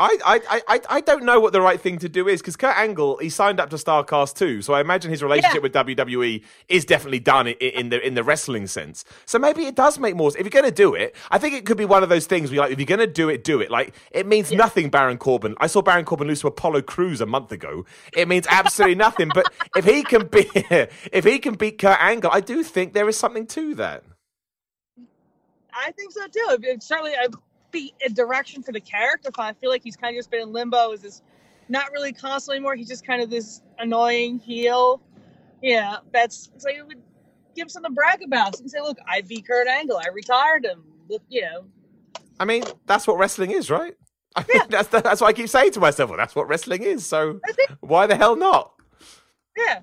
I, I, I, I- I don't know what the right thing to do is because Kurt Angle he signed up to Starrcast too, so I imagine his relationship Yeah. with WWE is definitely done in, in the in the wrestling sense. So maybe it does make more. Sense. If you're going to do it, I think it could be one of those things where you're like, if you're going to do it, do it. Like it means nothing. Baron Corbin. I saw Baron Corbin lose to Apollo Crews a month ago. It means absolutely nothing. But if he can be, if he can beat Kurt Angle, I do think there is something to that. I think so too. It- It's certainly a be a direction for the character. I feel like he's kind of just been in limbo. Is this not really constant anymore? He's just kind of this annoying heel. Yeah, that's like it would give him something to brag about. So you can say, "Look, I beat Kurt Angle. I retired him." Look, you know, I mean, that's what wrestling is, right? I mean, that's that's what I keep saying to myself. Well, that's what wrestling is. So why the hell not? yeah.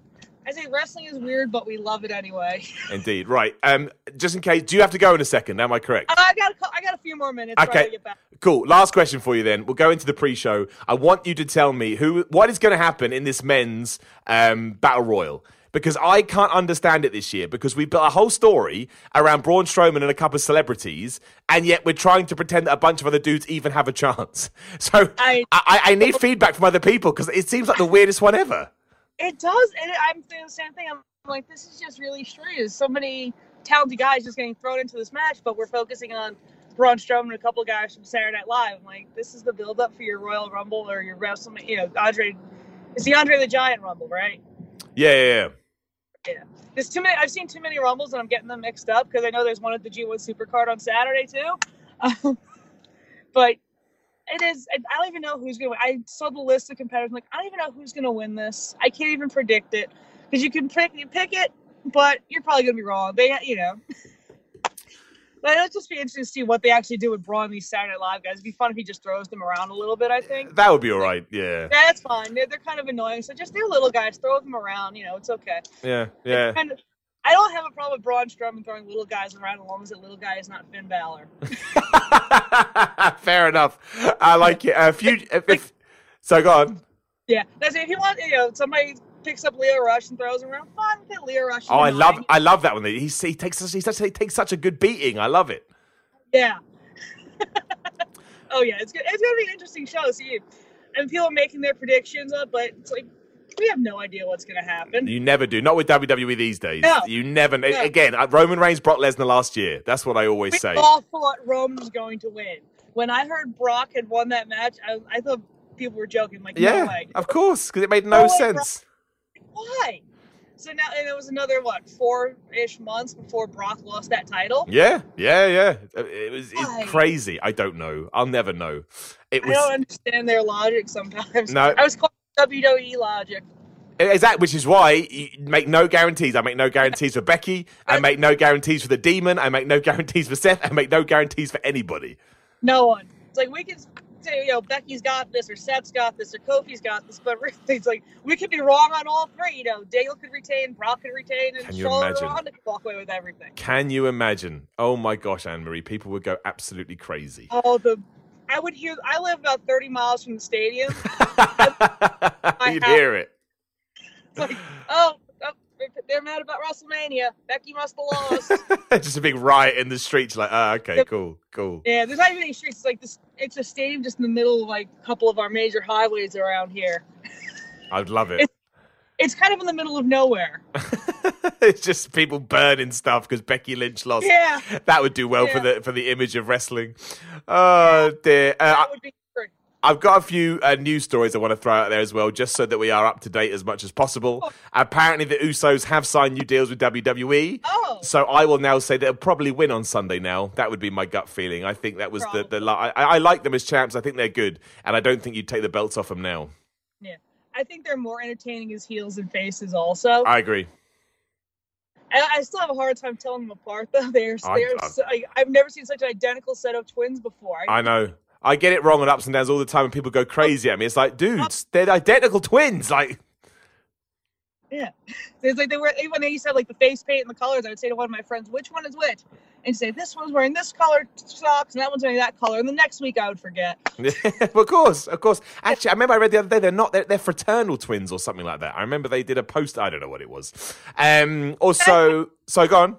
I say wrestling is weird, but we love it anyway. Indeed. Right. Um, just in case, do you have to go in a second? Am I correct? I got a, I got a few more minutes. Okay. get back. Cool. Last question for you then. We'll go into the pre-show. I want you to tell me who, what is going to happen in this men's um, battle royal. Because I can't understand it this year because we built a whole story around Braun Strowman and a couple of celebrities, and yet we're trying to pretend that a bunch of other dudes even have a chance. So I- I, I need feedback from other people because it seems like the weirdest one ever. It does, and I'm thinking the same thing. I'm like, this is just really strange. So many talented guys just getting thrown into this match, but we're focusing on Braun Strowman and a couple guys from Saturday Night Live. I'm like, this is the build-up for your Royal Rumble or your WrestleMania. You know, Andre. It's the Andre the Giant Rumble, right? Yeah, yeah, yeah. Yeah. There's too many. I've seen too many Rumbles, and I'm getting them mixed up because I know there's one at the G1 Supercard on Saturday too. Um, but it is. I don't even know who's gonna. win. I saw the list of competitors. I'm like, I don't even know who's gonna win this. I can't even predict it because you can pick you pick it, but you're probably gonna be wrong. They, you know, But it'll just be interesting to see what they actually do with Braun these Saturday Night Live guys. It'd be fun if he just throws them around a little bit. I think. That would be all right. Yeah. Yeah, that's fine. They're, they're kind of annoying, so just they're little guys. Throw them around. You know, it's okay. Yeah. Yeah. Kind of, I don't have a problem with Braun Strowman throwing little guys around as long as that little guy is not Finn Balor. Fair enough. I like it. If you, If, if, so go on. Yeah, that's. If you want, you know, somebody picks up Lio Rush and throws him around, fine. Get Lio Rush. Oh, I love. line. I love that one. He, he takes. He, such, he takes such a good beating. I love it. Yeah. oh yeah, it's good. It's gonna be an interesting show. See, and people are making their predictions up, but it's like we have no idea what's gonna happen. You never do. Not with WWE these days. No. You never. No. Again, uh, Roman Reigns, Brock Lesnar last year. That's what I always We say. all thought Roman was going to win. When I heard Brock had won that match, I, I thought people were joking. Like, no Yeah, way. of course, because it made No no sense. Why? So now, and it was another what four-ish months before Brock lost that title. Yeah, yeah, yeah. It was it's crazy. I don't know. I'll never know. It was. I don't understand their logic sometimes. No. I was calling WWE logic. exactly, which is why you make no guarantees. I make no guarantees for Becky. I make no guarantees for the Demon. I make no guarantees for Seth. I make no guarantees for anybody. No one. It's like we can say, you know, Becky's got this, or Seth's got this, or Kofi's got this, but it's like we could be wrong on all three. You know, Daniel could retain, Brock could retain, and Charlotte? Ronda could walk away with everything. Can you imagine? Oh my gosh, Anne Marie, people would go absolutely crazy. Oh, the I would hear. I live about thirty miles from the stadium. You'd hear it. It's like, oh, oh, they're mad about WrestleMania. Becky must have lost. Just a big riot in the streets. Like, ah, okay, cool, cool. yeah, there's not even any streets. It's like this. It's a stadium just in the middle of like a couple of our major highways around here. I'd love it. It's kind of in the middle of nowhere. it's just people burning stuff because Becky Lynch lost. Yeah, That would do well for the for the image of wrestling. Oh dear. Uh, that would be great. I've got a few uh, news stories I want to throw out there as well, just so that we are up to date as much as possible. Oh. Apparently, the Usos have signed new deals with WWE. Oh, So I will now say they'll probably win on Sunday. Now that would be my gut feeling. I think that was the the. li- I, I like them as champs. I think they're good, and I don't think you'd take the belts off them now. I think they're more entertaining as heels and faces. Also, I agree. I, I still have a hard time telling them apart though. They're, I- they're I- so, I, I've never seen such an identical set of twins before. I know. I get it wrong on ups and downs all the time, and people go crazy at me. It's like, dudes, they're identical twins. Like, Yeah, it's like they were when they used to have like the face paint and the colors. I would say to one of my friends, "Which one is which?" And say, "This one's wearing this color socks, and that one's wearing that color." And the next week, I would forget. of course, of course. Actually, I remember I read the other day they're not they're, they're fraternal twins or something like that. I remember they did a post. I don't know what it was. Um. Also, so go on.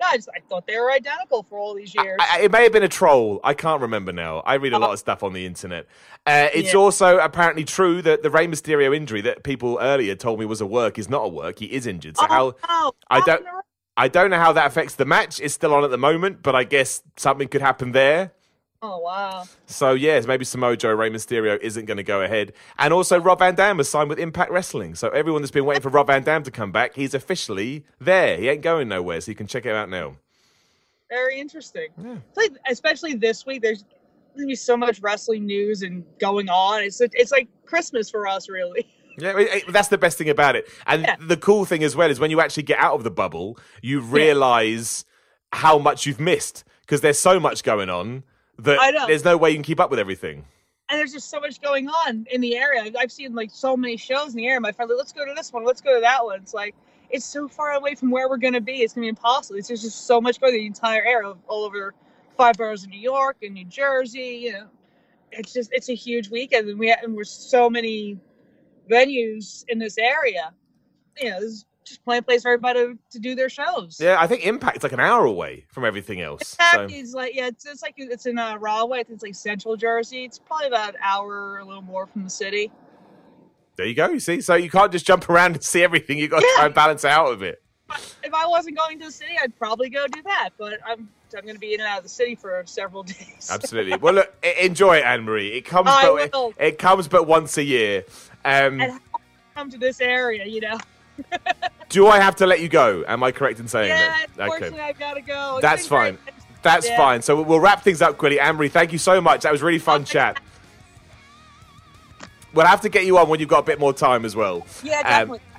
No, I just I thought they were identical for all these years. I, I- it may have been a troll. I can't remember now. I read a lot of stuff on the internet. Uh, it's Yeah. also apparently true that the Rey Mysterio injury that people earlier told me was a work is not a work. He is injured. So how? oh, I oh, don't- no. I don't know how that affects the match. It's still on at the moment, but I guess something could happen there. Oh wow. So yes, maybe Samoa Joe, Rey Mysterio isn't going to go ahead, and also Rob Van Dam has signed with Impact Wrestling. So everyone that's been waiting for Rob Van Dam to come back, he's officially there. He ain't going nowhere, so you can check it out now. Very interesting. Yeah. Like, especially this week, there's gonna be so much wrestling news and going on. It's it's like Christmas for us, really. Yeah, it- it- that's the best thing about it. And Yeah. the cool thing as well is when you actually get out of the bubble, you realize how much you've missed because there's so much going on that there's no way you can keep up with everything. And there's just so much going on in the area. I've seen like so many shows in the area. My friend, like, let's go to this one, let's go to that one. It's like it's so far away from where we're gonna be. It's gonna be impossible. It's just, just so much going on the entire area, all over five boroughs of New York and New Jersey. You know, it's just it's a huge weekend, and we have, and we're so many venues in this area. You know, there's just plenty of place for everybody to, to do their shows. Yeah, I think Impact's like an hour away from everything else. So, Impact is like yeah, it's, it's like it's in uh, Rahway. I think it's like Central Jersey. It's probably about an hour or a little more from the city. there you go. You see, so you can't just jump around and see everything. You got to Yeah. try and balance out of it. if I wasn't going to the city, I'd probably go do that. But I'm I'm going to be in and out of the city for several days. Absolutely. well, look, enjoy it, Anne Marie. It comes, I but will. it comes but once a year. Um, And come to this area, you know. do I have to let you go? Am I correct in saying Yeah, that? unfortunately, I've got to go. It's That's been great. That's Yeah. fine. So we'll wrap things up quickly. Marie, thank you so much. That was really fun Okay. chat. We'll have to get you on when you've got a bit more time as well. Yeah, Um, definitely. We'll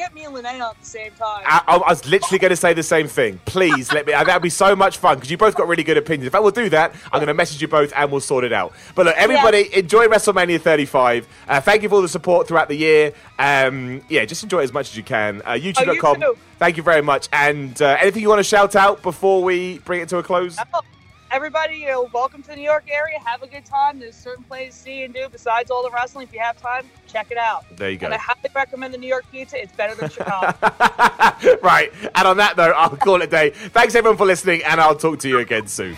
get me and on at the same time. I, I was literally going to say the same thing. Please let me. That would be so much fun because you both got really good opinions. If fact, we'll do that. I'm going to message you both and we'll sort it out. But look, everybody, yeah. enjoy WrestleMania 35. Uh, thank you for all the support throughout the year. Um, yeah, just enjoy it as much as you can. Uh, YouTube.com. Oh, you thank you very much. And uh, anything you want to shout out before we bring it to a close? Oh everybody, you know, welcome to the New York area. Have a good time. There's certain places to see and do besides all the wrestling. If you have time, check it out. There you go. And I highly recommend the New York pizza. It's better than Chicago. right. And on that note, I'll call it a day. Thanks everyone for listening, and I'll talk to you again soon.